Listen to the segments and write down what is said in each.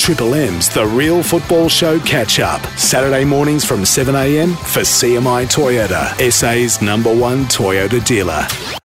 Triple M's The Real Football Show catch up. Saturday mornings from 7am for CMI Toyota, SA's number one Toyota dealer.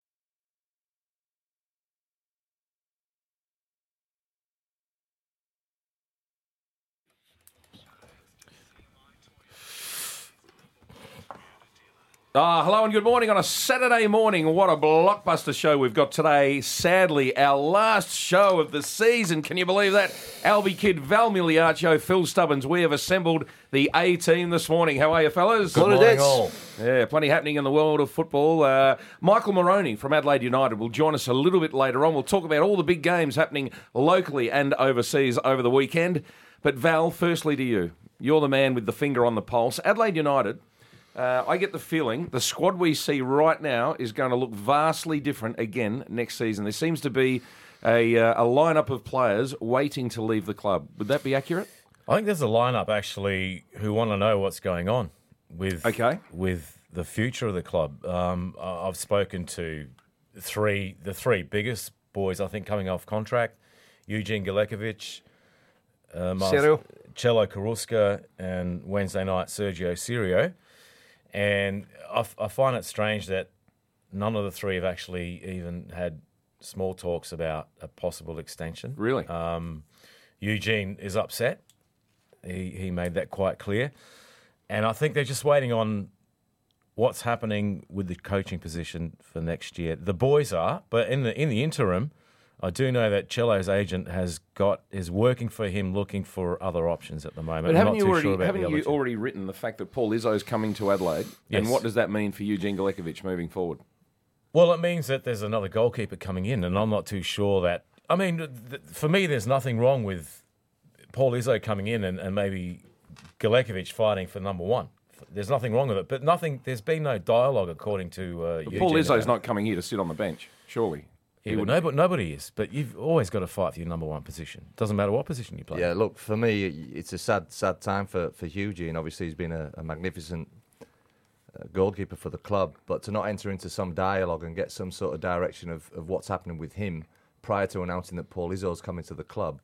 Ah, hello and good morning on a Saturday morning. What a blockbuster show we've got today. Sadly, our last show of the season. Can you believe that? Alby Kidd, Val Migliaccio, Phil Stubbins. We have assembled the A team this morning. How are you, fellas? Good morning, all. Yeah, plenty happening in the world of football. Uh, Michael Marrone from Adelaide United will join us a little bit later on. We'll talk about all the big games happening locally and overseas over the weekend. But Val, firstly to you. You're the man with the finger on the pulse. Adelaide United. Uh, I get the feeling the squad we see right now is going to look vastly different again next season. There seems to be a, uh, a lineup of players waiting to leave the club. Would that be accurate? I think there's a lineup actually who want to know what's going on with Okay. with the future of the club. Um, I've spoken to three the three biggest boys I think coming off contract: Eugene Galekovic, uh, Cello Carrusca, and Wednesday night Sergio Cirio. And I, f- I find it strange that none of the three have actually even had small talks about a possible extension. Really? Um, Eugene is upset. He he made that quite clear, and I think they're just waiting on what's happening with the coaching position for next year. The boys are, but in the in the interim, I do know that Cello's agent has got is working for him, looking for other options at the moment. But haven't you too already sure about haven't you two. already written the fact that Paul Izzo's coming to Adelaide? And what does that mean for Eugene Galekovic moving forward? Well, it means that there's another goalkeeper coming in, and I'm not too sure that. I mean, th- for me, there's nothing wrong with Paul Izzo coming in and, and maybe Galekovic fighting for number one. There's nothing wrong with it, but nothing. There's been no dialogue according to uh, Paul Izzo's not coming here to sit on the bench, surely. Yeah, but nobody, nobody is. But you've always got to fight for your number one position. Doesn't matter what position you play. Yeah, look, for me, it's a sad, sad time for, for Eugene. Obviously, he's been a, a magnificent uh, goalkeeper for the club, but to not enter into some dialogue and get some sort of direction of, of what's happening with him prior to announcing that Paul Izzo's coming to the club,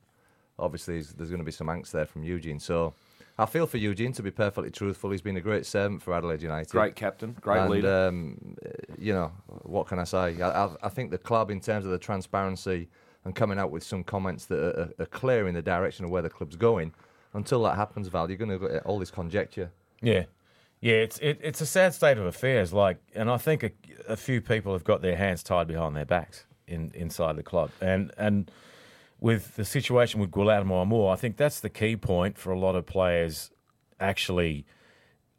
obviously, there's, there's going to be some angst there from Eugene. So I feel for Eugene, to be perfectly truthful. He's been a great servant for Adelaide United. Great captain, great and, leader. Um, you know, what can I say? I, I, I think the club, in terms of the transparency and coming out with some comments that are, are, are clear in the direction of where the club's going, until that happens, Val, you're going to get all this conjecture. Yeah, yeah. It's it, it's a sad state of affairs. Like, and I think a, a few people have got their hands tied behind their backs in inside the club, and and with the situation with Guillermo I think that's the key point for a lot of players actually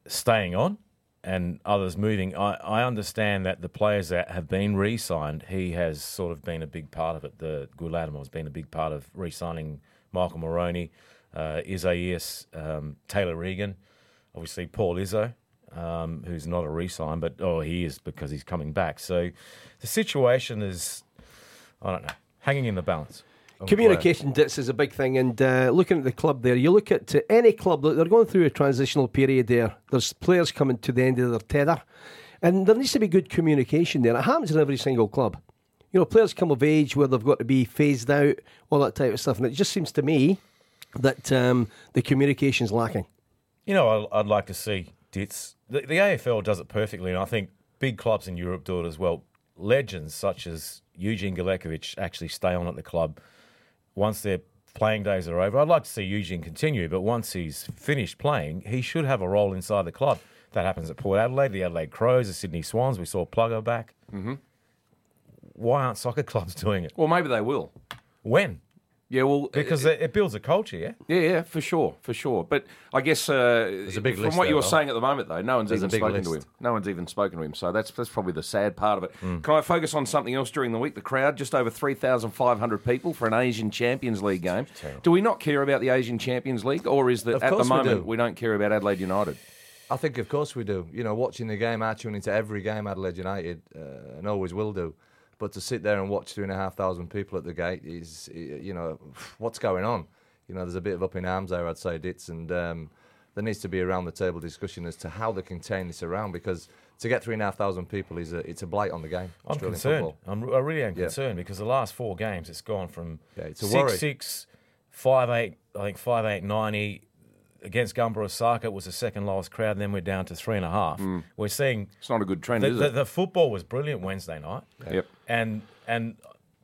staying on and others moving. I, I understand that the players that have been re-signed, he has sort of been a big part of it. The Guillermo has been a big part of re-signing Michael Marrone, uh, Isaias, um, Taylor Regan, obviously Paul Izzo, um, who's not a re-sign, but oh, he is because he's coming back. So the situation is, I don't know, hanging in the balance. Communication Ditts is a big thing, and uh, looking at the club there, you look at any club look, they're going through a transitional period. There, there's players coming to the end of their tether, and there needs to be good communication there. It happens in every single club. You know, players come of age where they've got to be phased out, all that type of stuff, and it just seems to me that um, the communication's lacking. You know, I'd like to see Ditts. The, the AFL does it perfectly, and I think big clubs in Europe do it as well. Legends such as Eugene Galekovic actually stay on at the club once their playing days are over. I'd like to see Eugene continue, but once he's finished playing, he should have a role inside the club. That happens at Port Adelaide, the Adelaide Crows, the Sydney Swans. We saw Plugger back. Mm-hmm. Why aren't soccer clubs doing it? well, maybe they will. When? Yeah, well, Because it, it builds a culture, yeah? Yeah, yeah, for sure, for sure. But I guess uh, a big from what there, you were though. saying at the moment, though, no one's There's even spoken to him. No one's even spoken to him. So that's that's probably the sad part of it. Can I focus on something else during the week? The crowd, just over three thousand five hundred people for an Asian Champions League game. Do we not care about the Asian Champions League, or is that at the course we moment do. we don't care about Adelaide United? I think, of course, we do. You know, watching the game, I tune into every game Adelaide United, uh, and always will do. But to sit there and watch two and a half thousand people at the gate is, you know, what's going on? You know, there's a bit of up in arms there, I'd say, Ditts, and um, there needs to be a round the table discussion as to how they can turn this around because to get three and a half thousand people is a, it's a blight on the game. I'm Australian concerned. football. I'm, I really am Yeah. concerned because the last four games it's gone from Yeah, it's a six worry. six five eight, I think five eight ninety against Gamba Osaka it was the second lowest crowd, and then we're down to three and a half. Mm. We're seeing It's not a good trend, the, is the, it? the football was brilliant Wednesday night. Yep. And and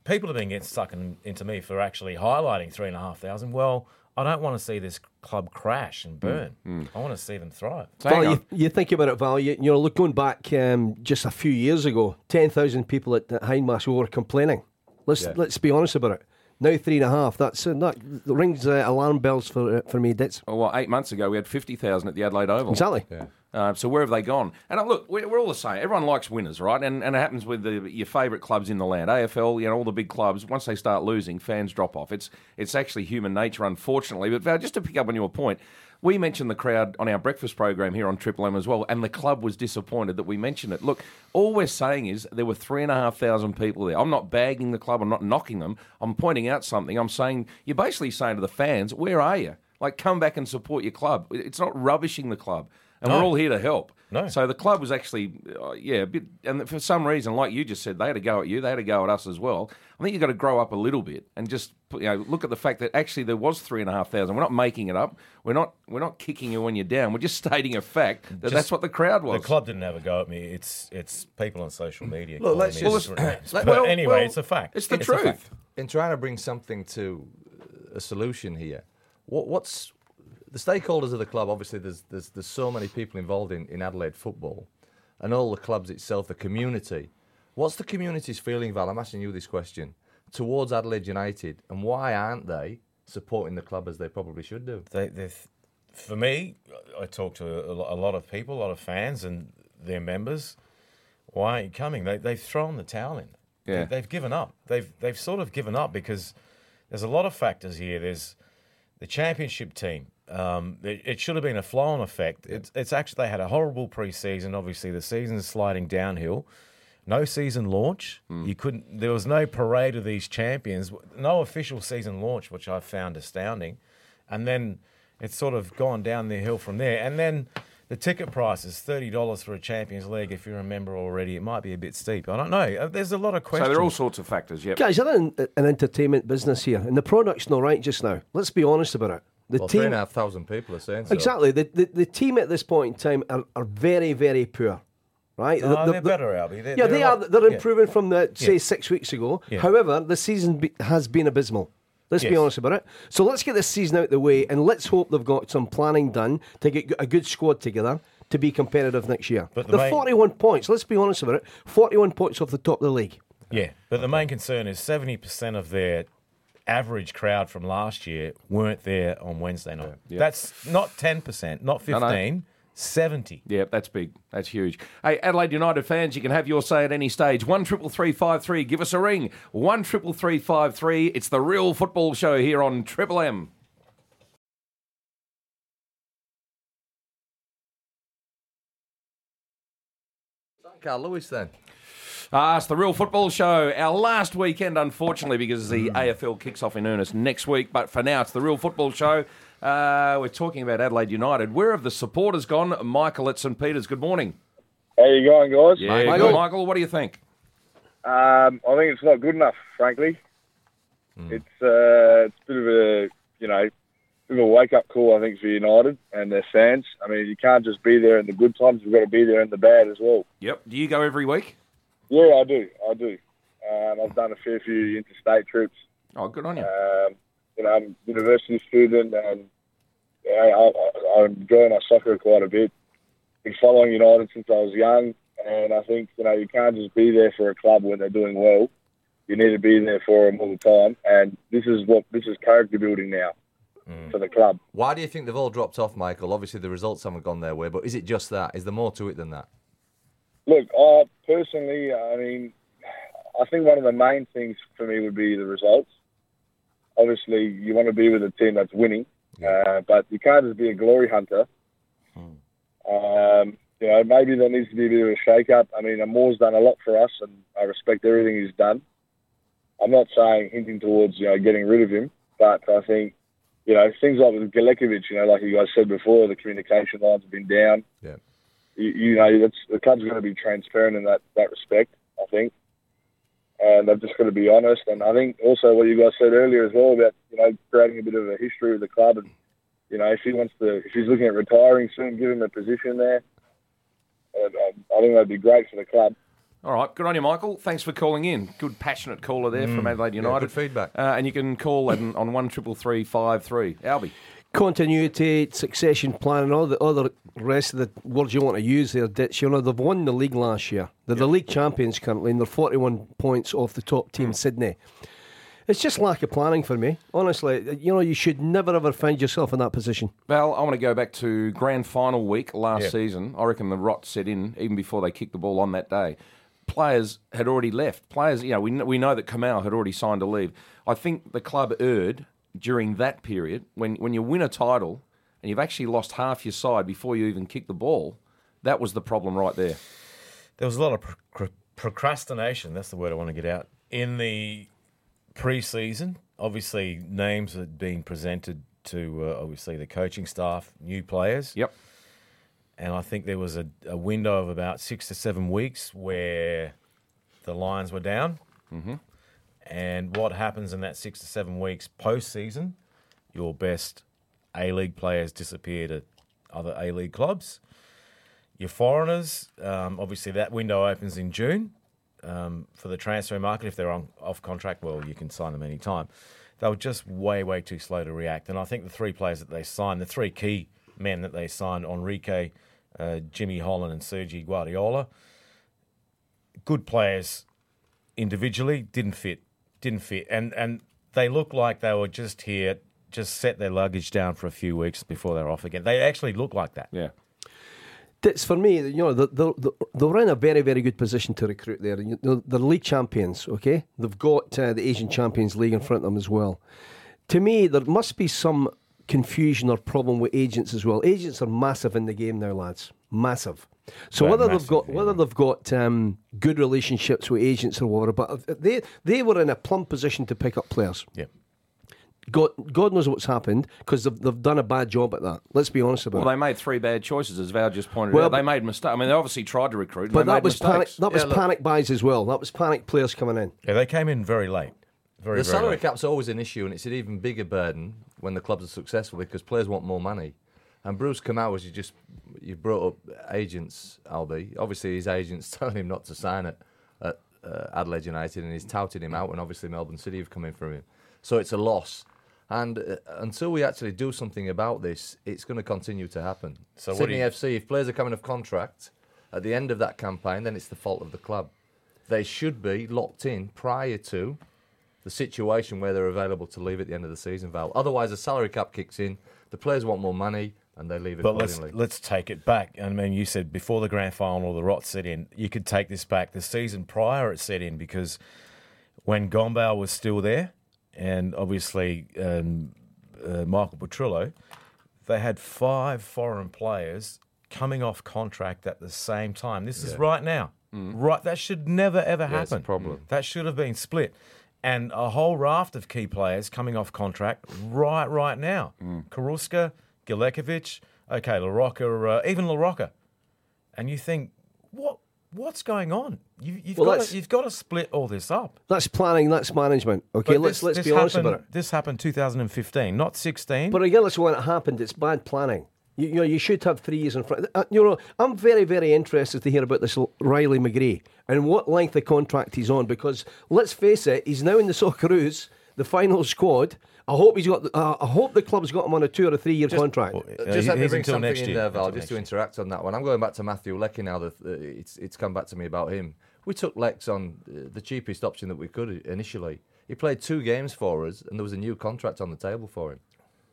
people have been getting stuck in, into me for actually highlighting three and a half thousand. Well, I don't want to see this club crash and mm. burn. Mm. I want to see them thrive. So Val, you, you think about it, Val. You, you know, look going back um, just a few years ago, ten thousand people at, at Hindmarsh were complaining. Let's Yeah. let's be honest about it. Now three and a half. That's uh, that rings uh, alarm bells for uh, for me. That's Oh, well, eight months ago, we had 50,000 at the Adelaide Oval. exactly. Uh, so where have they gone? And uh, look, we're, we're all the same. Everyone likes winners, right? And, and it happens with the, your favourite clubs in the land. AFL, you know, all the big clubs. Once they start losing, fans drop off. It's it's actually human nature, unfortunately. But Val, just to pick up on your point, we mentioned the crowd on our breakfast program here on Triple M as well, and the club was disappointed that we mentioned it. Look, all we're saying is there were three and a half thousand people there. I'm not bagging the club. I'm not knocking them. I'm pointing out something. I'm saying you're basically saying to the fans, where are you? Like, come back and support your club. It's not rubbishing the club, and we're all here to help. No. So the club was actually, uh, yeah, a bit, and for some reason, like you just said, they had to go at you. They had to go at us as well. I think you've got to grow up a little bit and just, put, you know, look at the fact that actually there was three and a half thousand. We're not making it up. We're not, we're not kicking you when you're down. We're just stating a fact that Just- that's what the crowd was. The club didn't have a go at me. It's it's people on social media. Look, let's just- different names. let- But well, anyway, well, it's a fact. It's the a truth. fact. in trying to bring something to a solution here, what, what's the stakeholders of the club? Obviously, there's there's, there's so many people involved in, in Adelaide football, and all the clubs itself, the community. What's the community's feeling, Val? I'm asking you this question towards Adelaide United, and why aren't they supporting the club as they probably should do? They, they, for me, I talk to a a lot of people, a lot of fans, and their members. Why aren't you coming? They, they've thrown the towel in. Yeah. They, have given up. They've they've sort of given up because there's a lot of factors here. There's the championship team. Um, it, it should have been a flow-on effect. It's, it's actually they had a horrible pre-season. Obviously, the season's sliding downhill. No season launch. You couldn't. There was no parade of these champions. No official season launch, which I found astounding. And then it's sort of gone down the hill from there. And then the ticket price is thirty dollars for a Champions League. If you remember already, it might be a bit steep. I don't know. Uh, There's a lot of questions. so there are all sorts of factors. Yeah, Guys, you're in an entertainment business here, and the product's not right just now. Let's be honest about it. The Well, team, and a half thousand people are saying so. exactly. The, the the team at this point in time are, are very very poor, right? No, The- the- Oh, they're the- better, Alby. They're, Yeah, they're they are. lot- They're yeah. improving from the say Yeah. six weeks ago. Yeah. However, the season be, has been abysmal. Let's be honest about it. So let's get this season out of the way, and let's hope they've got some planning done to get a good squad together to be competitive next year. But the the main- 41 points. Let's be honest about it. 41 points off the top of the league. Yeah, but the main concern is 70% of their average crowd from last year weren't there on Wednesday night. That's not 10%, not 15, no. 70. Yeah, that's big. That's huge. Hey, Adelaide United fans, you can have your say at any stage. One triple three five three. Give us a ring. One triple three five three. It's the real football show here on Triple M. Carl Lewis then. Ah, it's the real football show. Our last weekend, unfortunately, because the AFL kicks off in earnest next week. But for now, it's the real football show. Uh, we're talking about Adelaide United. Where have the supporters gone? Michael at St Peters. Good morning. How you going, guys? Yeah, Michael. Michael. What do you think? Um, I think it's not good enough, frankly. It's uh, it's a bit of a you know, bit of a wake up call, I think, for United and their fans. I mean, you can't just be there in the good times; you've got to be there in the bad as well. Yep. Do you go every week? Yeah, I do, I do. Um, I've done a fair few interstate trips. Oh, good on you. Um, you know, I'm a university student, and you know, I, I, I enjoy my soccer quite a bit. Been following United since I was young, and I think you know you can't just be there for a club when they're doing well. You need to be there for them all the time, and this is what this is character building now mm. for the club. Why do you think they've all dropped off, Michael? Obviously, the results haven't gone their way, but is it just that? Is there more to it than that? Look, I personally, I mean, I think one of the main things for me would be the results. Obviously, you want to be with a team that's winning, uh, but you can't just be a glory hunter. Um, you know, maybe there needs to be a bit of a shake-up. I mean, Amor's done a lot for us, and I respect everything he's done. I'm not saying hinting towards you know getting rid of him, but I think you know things like with Galekovic, you know, like you guys said before, the communication lines have been down Yeah. you, you know, that's, the club's going to be transparent in that, that respect, I think. And they've just got to be honest. And I think also what you guys said earlier as well about you know creating a bit of a history with the club, and you know if he wants to, if he's looking at retiring soon, give him a position there. And, um, I think that'd be great for the club. All right, good on you, Michael. Thanks for calling in. Good, passionate caller there from Adelaide Yeah, United. good feedback. Uh, and you can call on on one triple three five three. Alby. Continuity, succession plan, and all the other rest of the words you want to use there, Ditts. You know, they've won the league last year. They're the league champions currently, and they're 41 points off the top team, hmm. Sydney. It's just lack of planning for me. Honestly, you know, you should never ever find yourself in that position. Well, I want to go back to grand final week last Yeah. season. I reckon the rot set in even before they kicked the ball on that day. Players had already left. Players, you know, we, we know that Kamau had already signed to leave. I think the club erred during that period when, when you win a title and you've actually lost half your side before you even kick the ball. That was the problem right there. There was a lot of pro- pro- procrastination. That's the word I want to get out in the pre-season. Obviously, names are being presented to uh, obviously the coaching staff, new players. Yep. and I think there was a, a window of about six to seven weeks where the Lions were down. Mm-hmm. And what happens in that six to seven weeks post-season? Your best A League players disappear to other A League clubs. Your foreigners, um, obviously, that window opens in June um, for the transfer market. If they're on off contract, well, you can sign them anytime. They were just way, way too slow to react. And I think the three players that they signed, the three key men that they signed, Enrique, uh, Jimmy Holland, and Sergi Guardiola, good players individually, didn't fit, didn't fit, and and they look like they were just here, just set their luggage down for a few weeks before they're off again. They actually look like that. Yeah. It's for me, you know, they're, they're, they're in a very, very good position to recruit there. You know, They're league champions, okay? They've got uh, the Asian Champions League in front of them as well. To me, there must be some confusion or problem with agents as well. Agents are massive in the game now, lads. Massive. So Well, whether massive, they've got yeah. whether they've got um, good relationships with agents or whatever, but they they were in a plum position to pick up players. Yeah. God, God knows what's happened because they've, they've done a bad job at that. Let's be honest about Well, it. Well, they made three bad choices, as Val just pointed Well, out. They made mistakes. I mean, they obviously tried to recruit, But that made was panic. mistakes. That was Yeah, look- panic buys as well. That was panic players coming in. Yeah, they came in very late. Very, The very salary late. cap's always an issue, and it's an even bigger burden when the clubs are successful because players want more money. And Bruce Kamau, as you just you brought up agents, Alby. Obviously, his agents telling him not to sign it at uh, Adelaide United, and he's touted him out. And obviously, Melbourne City have come in for him, so it's a loss. And uh, until we actually do something about this, it's going to continue to happen. So Sydney you- FC, if players are coming off contract at the end of that campaign, then it's the fault of the club. They should be locked in prior to the situation where they're available to leave at the end of the season, Val. Otherwise, the salary cap kicks in, the players want more money, and they leave it, But let's let's take it back. I mean, you said before the grand final, the rot set in. You could take this back. The season prior, it set in because when Gombau was still there, and obviously um, uh, Michael Petrillo, they had five foreign players coming off contract at the same time. This is right now. Right, that should never ever Mm. Yeah, it's a happen. problem. That should have been split. And a whole raft of key players coming off contract right right now. Mm. Carrusca, Galekovic, okay, LaRocca, uh, even LaRocca. And you think, what what's going on? You, you've, Well, got to, you've got to split all this up. That's planning. That's management. Okay, But let's this- let's this be honest about it. This happened 2015, not 16. But regardless of when it happened, it's bad planning. You, you know, you should have three years in front. Uh, you know, I'm very, very interested to hear about this Riley McGree and what length of contract he's on because let's face it, he's now in the Socceroos, the final squad. I hope he's got. Uh, I hope the club's got him on a two or a three year contract. Well, Uh, just let me bring until something next in year. there, Val, just to interact on that one. I'm going back to Matthew Leckie now. That uh, it's it's come back to me about him. We took Lex on uh, the cheapest option that we could initially. He played two games for us, and there was a new contract on the table for him.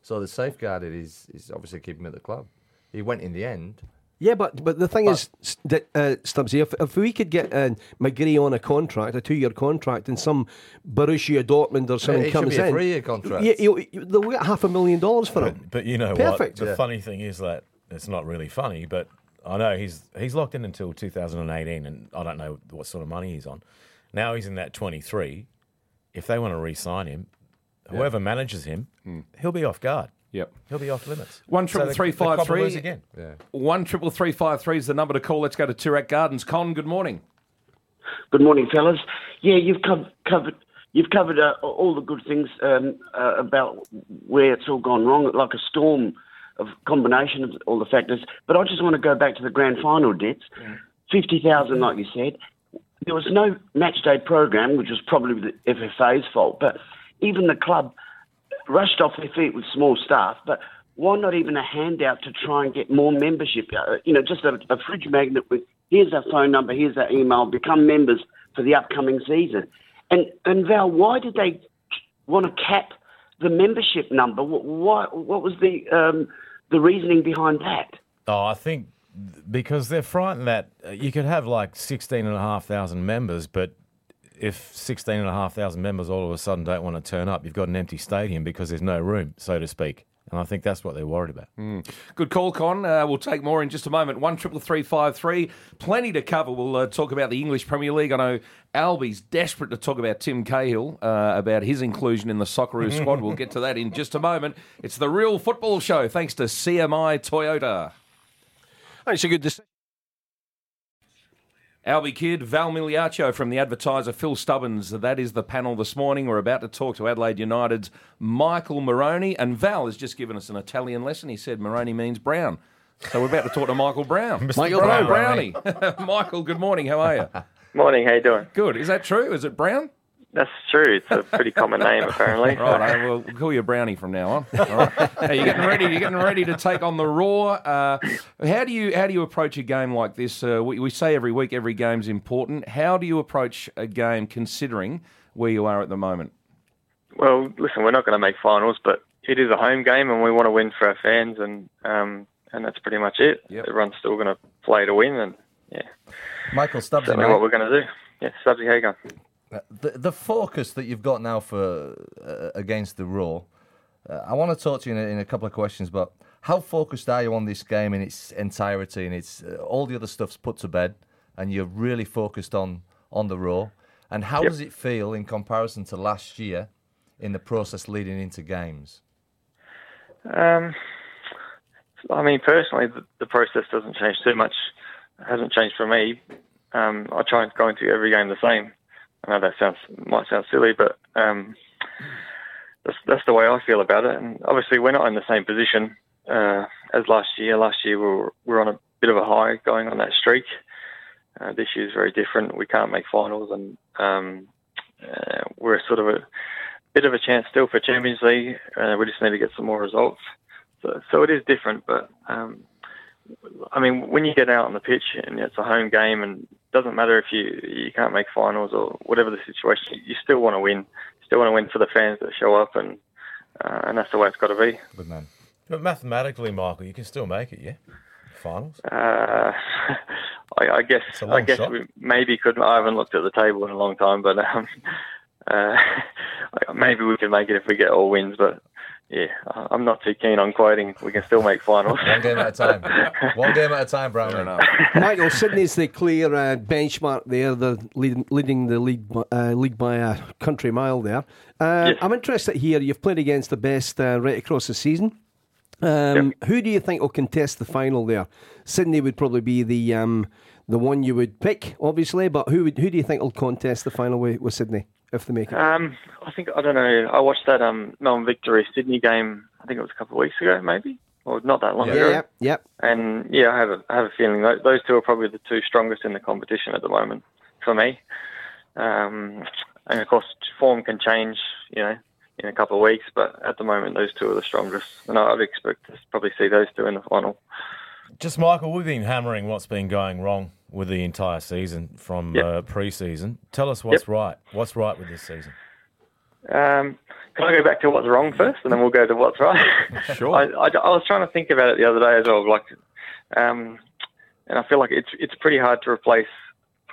So the safeguarded is is obviously keeping him at the club. He went in the end. Yeah, but but the thing is, s- that, uh, Stubbsy, if, if we could get uh, McGree on a contract, a two year contract, and some Borussia Dortmund or something it should comes be a in, three-year contract. Yeah, you, you, they'll get half a million dollars for him. But, but you know Perfect. what? The Yeah. funny thing is that it's not really funny, but I know he's he's locked in until 2018, and I don't know what sort of money he's on. Now he's in that 23. If they want to re-sign him, whoever manages him, he'll be off guard. Yep. He'll be off limits. One So triple the- three the club five will lose three again. Yeah. One triple three five three is the number to call. Let's go to Toorak Gardens. Con, good morning. Good morning, fellas. Yeah, you've co- covered you've covered uh, all the good things um, uh, about where it's all gone wrong, like a storm of combination of all the factors. But I just want to go back to the grand final Ditts. Fifty thousand, like you said. There was no match day program, which was probably the FFA's fault. But even the club rushed off their feet with small staff. But why not even a handout to try and get more membership? Uh, you know, just a, a fridge magnet with here's our phone number, here's our email, become members for the upcoming season. And and Val, why did they want to cap the membership number? What why, what was the um, the reasoning behind that? Oh, I think because they're frightened that uh, you could have like 16,500 members, but if 16,500 members all of a sudden don't want to turn up, you've got an empty stadium because there's no room, so to speak. And I think that's what they're worried about. Good call, Con. Uh, we'll take more in just a moment. One triple three five three. Plenty to cover. We'll uh, talk about the English Premier League. I know Alby's desperate to talk about Tim Cahill uh, about his inclusion in the Socceroos squad. We'll get to that in just a moment. It's the Real Football Show, thanks to CMI Toyota. It's a good decision. Alby Kidd, Val Migliaccio from the advertiser, Phil Stubbins. That is the panel this morning. We're about to talk to Adelaide United's Michael Marrone. And Val has just given us an Italian lesson. He said Marrone means brown. So we're about to talk to Michael Brown. Michael Brown, Brownie. Michael, good morning. How are you? Morning, how you doing? Good. Is that true? Is it Brown? That's true. It's a pretty common name, apparently. Right, we'll call you Brownie from now on. All right. Now, you're getting ready. You're getting ready to take on the Roar. Uh, how do you how do you approach a game like this? Uh, we, we say every week every game's important. How do you approach a game considering where you are at the moment? Well, listen, we're not going to make finals, but it is a home game, and we want to win for our fans, and um, and that's pretty much it. Yep. Everyone's still going to play to win, and yeah, Michael Stubbs, that's know what we're going to do. Yeah, Stubbsy, how you going? The, the focus that you've got now for uh, against the Roar, uh, I want to talk to you in a, in a couple of questions, but how focused are you on this game in its entirety and its uh, all the other stuff's put to bed, and you're really focused on on the Roar? And how Yep. does it feel in comparison to last year in the process leading into games? Um, I mean, personally, the, the process doesn't change too much. It hasn't changed for me. Um, I try and go into every game the same. I know that sounds might sound silly, but um, that's that's the way I feel about it. And obviously, we're not in the same position uh, as last year. Last year, we were, we were on a bit of a high going on that streak. Uh, this year is very different. We can't make finals, and um, uh, we're sort of a bit of a chance still for Champions League. Uh, we just need to get some more results. So, so it is different, but um, I mean, when you get out on the pitch and it's a home game, and doesn't matter if you you can't make finals or whatever the situation, you still want to win. You still want to win for the fans that show up, and uh, and that's the way it's got to be. Good man. But mathematically, Michael, you can still make it, yeah? Finals? Uh, I, I guess It's a long I guess shot. we maybe could. I haven't looked at the table in a long time, but um, uh, maybe we can make it if we get all wins. But yeah, I- I'm not too keen on quoting. We can still make finals. One game at a time. One game at a time, Brown. Fair. Michael, Sydney's the clear uh, benchmark there. They're leading, leading the league, by- uh, league by a country mile there. Uh, Yes. I'm interested here. You've played against the best uh, right across the season. Um, Who do you think will contest the final there? Sydney would probably be the um, the one you would pick, obviously. But who would, who do you think will contest the final with, with Sydney if they make it? Um, I think I don't know. I watched that um, Melbourne Victory Sydney game. I think it was a couple of weeks ago, maybe, or not that long yeah, ago. yeah, yeah. And yeah, I have a I have a feeling those, those two are probably the two strongest in the competition at the moment for me. Um, and of course, form can change, you know, in a couple of weeks. But at the moment, those two are the strongest, and I'd expect to probably see those two in the final. Just, Michael, we've been hammering what's been going wrong with the entire season from Yep. uh, pre season. Tell us what's Yep. right. What's right with this season? Um, can I go back to what's wrong first, and then we'll go to what's right? Sure. I, I, I was trying to think about it the other day as well, like, um, and I feel like it's it's pretty hard to replace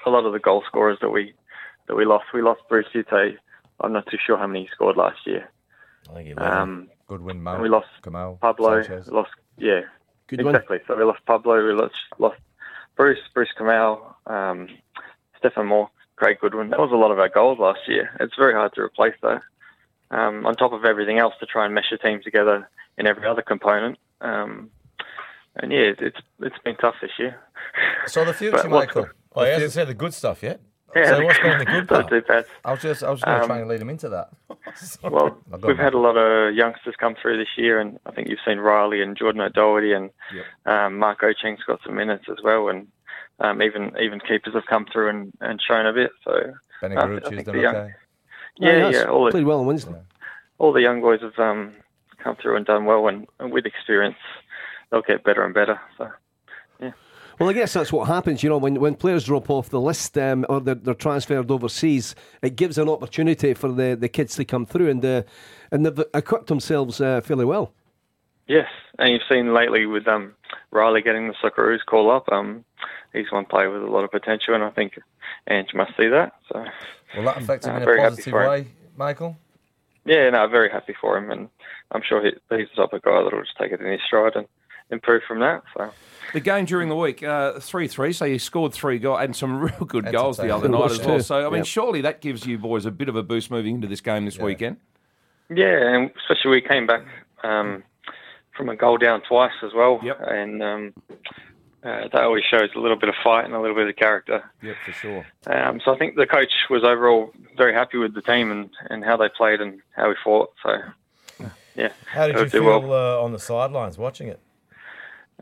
a lot of the goal scorers that we that we lost. We lost Bruce Ute. I'm not too sure how many he scored last year. I think 11. Um, Goodwin, Mount, we lost Kamau, Pablo Sanchez. lost, yeah, Good one. exactly. So we lost Pablo, we lost, lost Bruce, Bruce Kamau, um, Stefan Mauk, Craig Goodwin. That was a lot of our goals last year. It's very hard to replace that. Um, on top of everything else, to try and mesh a team together in every other component. Um, and yeah, it's it's been tough this year. So the future, But what's Michael. Oh, he the hasn't said the good stuff yet. Yeah, So what's been the good Don't part? do. I was just I was going to Um, try and lead him into that. Well, we've had a lot of youngsters come through this year, and I think you've seen Riley and Jordan O'Doherty, and um, Mark Ochieng's got some minutes as well, and um, even even keepers have come through and, and shown a bit. So Benny I think done the young- okay. yeah, he yeah, has. all the, played well on Wednesday. all the young boys have um, come through and done well, and, and with experience, they'll get better and better. So Well, I guess that's what happens. You know, when, when players drop off the list um, or they're, they're transferred overseas, it gives an opportunity for the, the kids to come through, and uh, and they've equipped themselves uh, fairly well. yes, and you've seen lately with um, Riley getting the Socceroos call up. Um, he's one player with a lot of potential, and I think Ange must see that. So. Will that affect him Uh, in a very positive way, Michael? Yeah, no, very happy for him, and I'm sure he, he's the type of guy that'll just take it in his stride and improve from that. So The game during the week, uh, three three. So you scored three goals and some real good Entertaining. goals the other night as well. too. So I mean, Yep. surely that gives you boys a bit of a boost moving into this game this Yeah. weekend. yeah, and especially we came back um, from a goal down twice as well, Yep. and um, uh, that always shows a little bit of fight and a little bit of character. Yep, for sure. Um, so I think the coach was overall very happy with the team and, and how they played and how we fought. So yeah, How did you feel well. uh, on the sidelines watching it?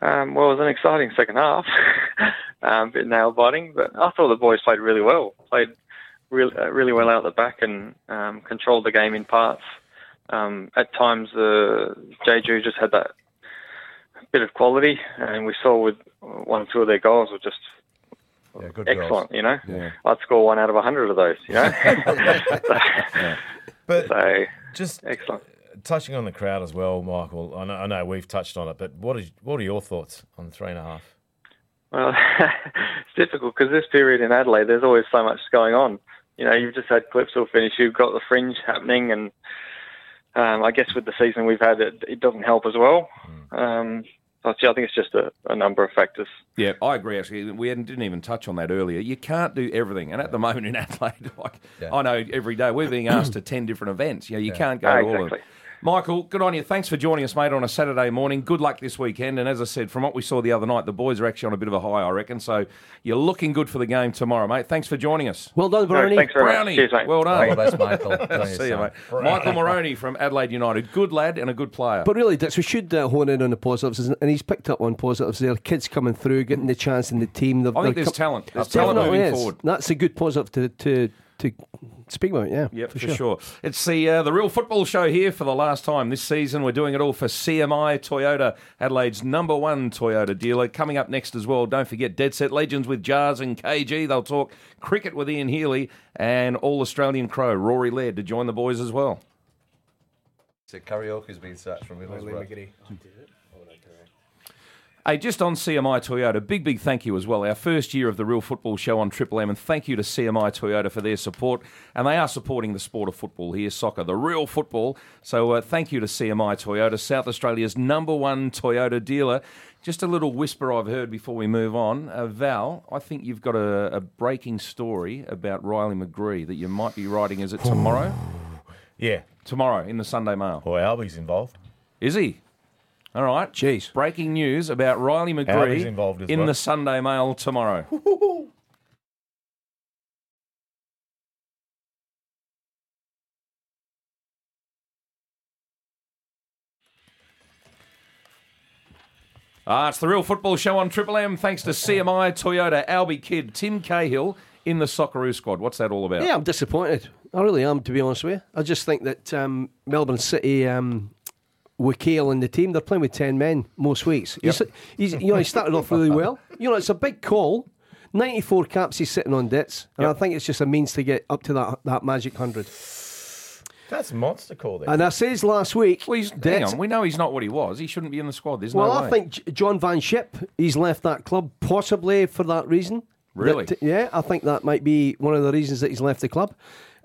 Um, well, it was an exciting second half, um, a bit nail biting, but I thought the boys played really well. Played really, uh, really well out the back and um, controlled the game in parts. Um, at times, uh, Jeju just had that bit of quality, and we saw with one or two of their goals were just Yeah, excellent. goals. You know, Yeah. I'd score one out of a hundred of those. You know, But so just excellent. Touching on the crowd as well, Michael. I know, I know we've touched on it, but what is what are your thoughts on three and a half? Well, it's difficult because this period in Adelaide, there's always so much going on. You know, you've just had Clipsal finish, you've got the fringe happening, and um, I guess with the season we've had, it, it doesn't help as well. Um, I think it's just a, a number of factors. Yeah, I agree. Actually, we hadn't- didn't even touch on that earlier. You can't do everything, and at the moment in Adelaide, like Yeah. I know every day we're being asked to ten different events. You know, you can't go Ah, to all of them. Exactly. Michael, good on you. Thanks for joining us, mate, on a Saturday morning. Good luck this weekend. And as I said, from what we saw the other night, the boys are actually on a bit of a high, I reckon. So you're looking good for the game tomorrow, mate. Thanks for joining us. Well done, Brownie. thanks very Brownie, much. Cheers, mate. well All the done. best, Michael. Good on See you, son. mate. Michael Marrone from Adelaide United. Good lad and a good player. But really, Ditts, we should uh, hone in on the positives, and he's picked up on positives there. Kids coming through, getting the chance in the team. They're- I think there's com- talent. There's talent Definitely moving is. forward. That's a good positive to to, to speak about. Yeah, Yep, for, sure. It's the uh, the real football show here for the last time this season. We're doing it all for CMI Toyota, Adelaide's number one Toyota dealer. Coming up next as well, don't forget Dead Set Legends with Jars and KG. They'll talk cricket with Ian Healy and All Australian Crow Rory Laird to join the boys as well. So karaoke's been searched from Middlesbrough. Hey, just on CMI Toyota, big, big thank you as well. Our first year of the Real Football Show on Triple M, and thank you to CMI Toyota for their support. And they are supporting the sport of football here, soccer, the real football. So uh, thank you to CMI Toyota, South Australia's number one Toyota dealer. Just a little whisper I've heard before we move on. Uh, Val, I think you've got a, a breaking story about Riley McGree that you might be writing. Is it tomorrow? Yeah, tomorrow in the Sunday Mail. boy, Alby's involved. Is he? All right. Jeez. Breaking news about Riley Alby's McGree involved in well. the Sunday Mail tomorrow. Ah, it's the real football show on Triple M. Thanks to CMI, Toyota, Alby Kidd, Tim Cahill in the Socceroo squad. What's that all about? Yeah, I'm disappointed. I really am, to be honest with you. I just think that um, Melbourne City, um, with Kale and the team, they're playing with 10 men most weeks. He's, he's, you know, he started off really well. You know, it's a big call. 94 caps he's sitting on Ditts. And I think it's just a means to get up to that, that magic 100. That's a monster call there. And I says last week, Well, he's, hang on. We know he's not what he was. He shouldn't be in the squad. There's well, no I way. think John van 't Schip, he's left that club possibly for that reason. Really? That- yeah, I think that might be one of the reasons that he's left the club.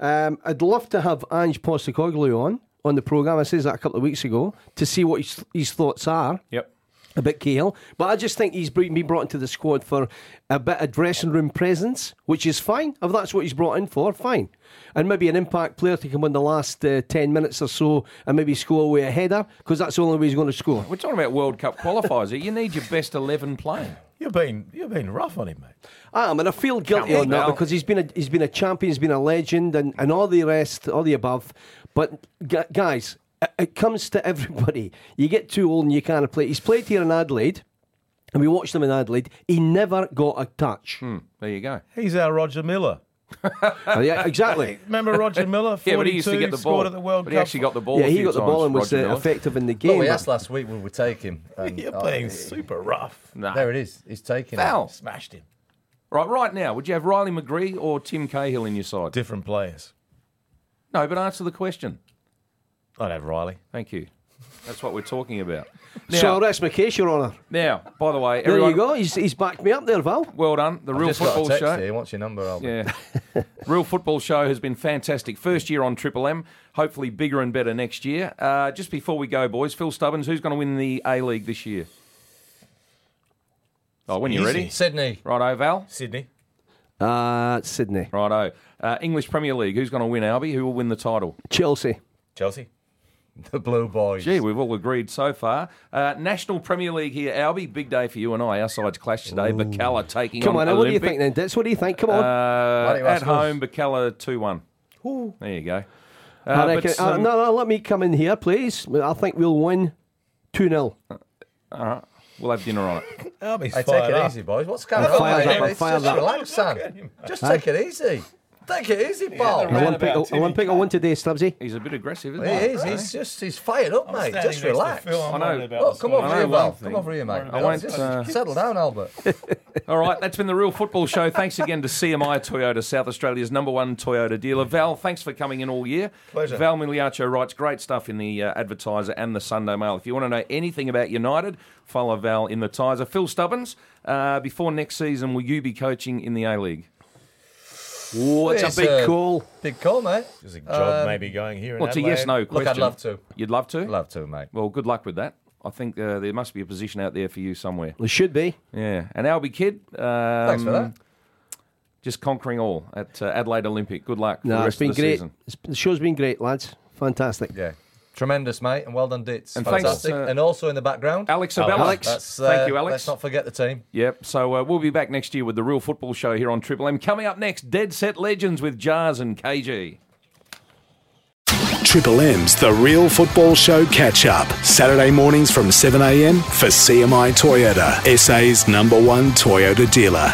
Um, I'd love to have Ange Postecoglou on on the programme. I said that a couple of weeks ago to see what his, his thoughts are. Yep. About Cahill, but I just think he's been brought into the squad for a bit of dressing room presence, which is fine. If that's what he's brought in for, fine. And maybe an impact player to come in the last uh, 10 minutes or so and maybe score away a header, because that's the only way he's going to score. We're talking about World Cup qualifiers. You need your best 11 playing. You've been you've been rough on him, mate. I am, and I feel guilty on on that because he's been a he's been a champion, he's been a legend, and, and all the rest, all the above. But gu- guys, it, it comes to everybody. You get too old and you can't play. He's played here in Adelaide, and we watched him in Adelaide. He never got a touch. Hmm, there you go. He's our Roger Milla. Oh, yeah, exactly. Remember Roger Milla? 42, Yeah, but he used to get the scored ball. at the World but Cup. he actually got the ball. Yeah, he got the ball and was uh, effective in the Look, game. we but- asked last week would we take him. And, You're oh, being super rough. Nah. There it is. He's taking Val. Smashed him. Right, right now, would you have Riley McGree or Tim Cahill in your side? Different players. No, but answer the question. I'd have Riley. Thank you. That's what we're talking about. Now, so I'll rest my case, Your Honour. now by the way, There you go. He's, he's backed me up there, Val. well done. The I've Real just got a Football text Show. here. What's your number, Albert? Yeah. Real Football Show has been fantastic. First year on Triple M. Hopefully bigger and better next year. Uh, just before we go, boys, Phil Stubbins, who's going to win the A League this year? Oh, when you're Easy. ready. Sydney. Righto, Val. Sydney. Uh, Sydney. Righto. Uh, English Premier League, who's going to win, Alby? Who will win the title? Chelsea. Chelsea. The Blue Boys. Gee, we've all agreed so far. Uh, National Premier League here, Alby. Big day for you and I. Our sides clash today. Bacala taking Come on, on what do you think then, Ditts? What do you think? Come on. Uh, at ask us? home, Bacala 2 1. There you go. Uh, I but reckon, uh, some- no, no, let me come in here, please. I think we'll win 2 0. All right, we'll have dinner on it. Alby's Hey, take it up. easy, boys. What's going on, fired up, I'm It's just up. relax, son. Just take it easy. Take it easy, pal. the Olympic, Roundabout, Timmy. Olympic, I won today, Stubbsy. He's a bit aggressive, isn't He he? is. He's just he's fired up, I'm mate. Just relax. Phil, I'm know. Look, come score. over here, Val. Come over here, mate. I won't, Just uh, settle down, Albert. All right, that's been the Real Football Show. Thanks again to CMI Toyota, South Australia's number one Toyota dealer. Val, thanks for coming in all year. Pleasure. Val Migliaccio writes great stuff in the uh, Advertiser and the Sunday Mail. If you want to know anything about United, follow Val in the Tiser. Phil Stubbins, uh, before next season, will you be coaching in the A League? Oh, it's It's a big a- call. Big call, mate. There's a job Um, maybe going here in Well, it's a yes no question. Look, I'd love to. You'd love to? Love to, mate. Well, good luck with that. I think uh, there must be a position out there for you somewhere. There should be. Yeah. And Alby Kidd. Um, Thanks for that. Just conquering all at uh, Adelaide Olympic. Good luck for the No, it's rest been of the great. season. It's, the show's been great, lads. Fantastic. Yeah. Tremendous, mate, and well done, Ditts. And thanks, Fantastic. uh, and also in the background, Alex Abella. Alex. That's, Thank uh, you, Alex. Let's not forget the team. Yep. So uh, we'll be back next year with the Real Football Show here on Triple M. Coming up next, Dead Set Legends with Jars and KG. Triple M's The Real Football Show catch up. Saturday mornings from 7am for CMI Toyota, SA's number one Toyota dealer.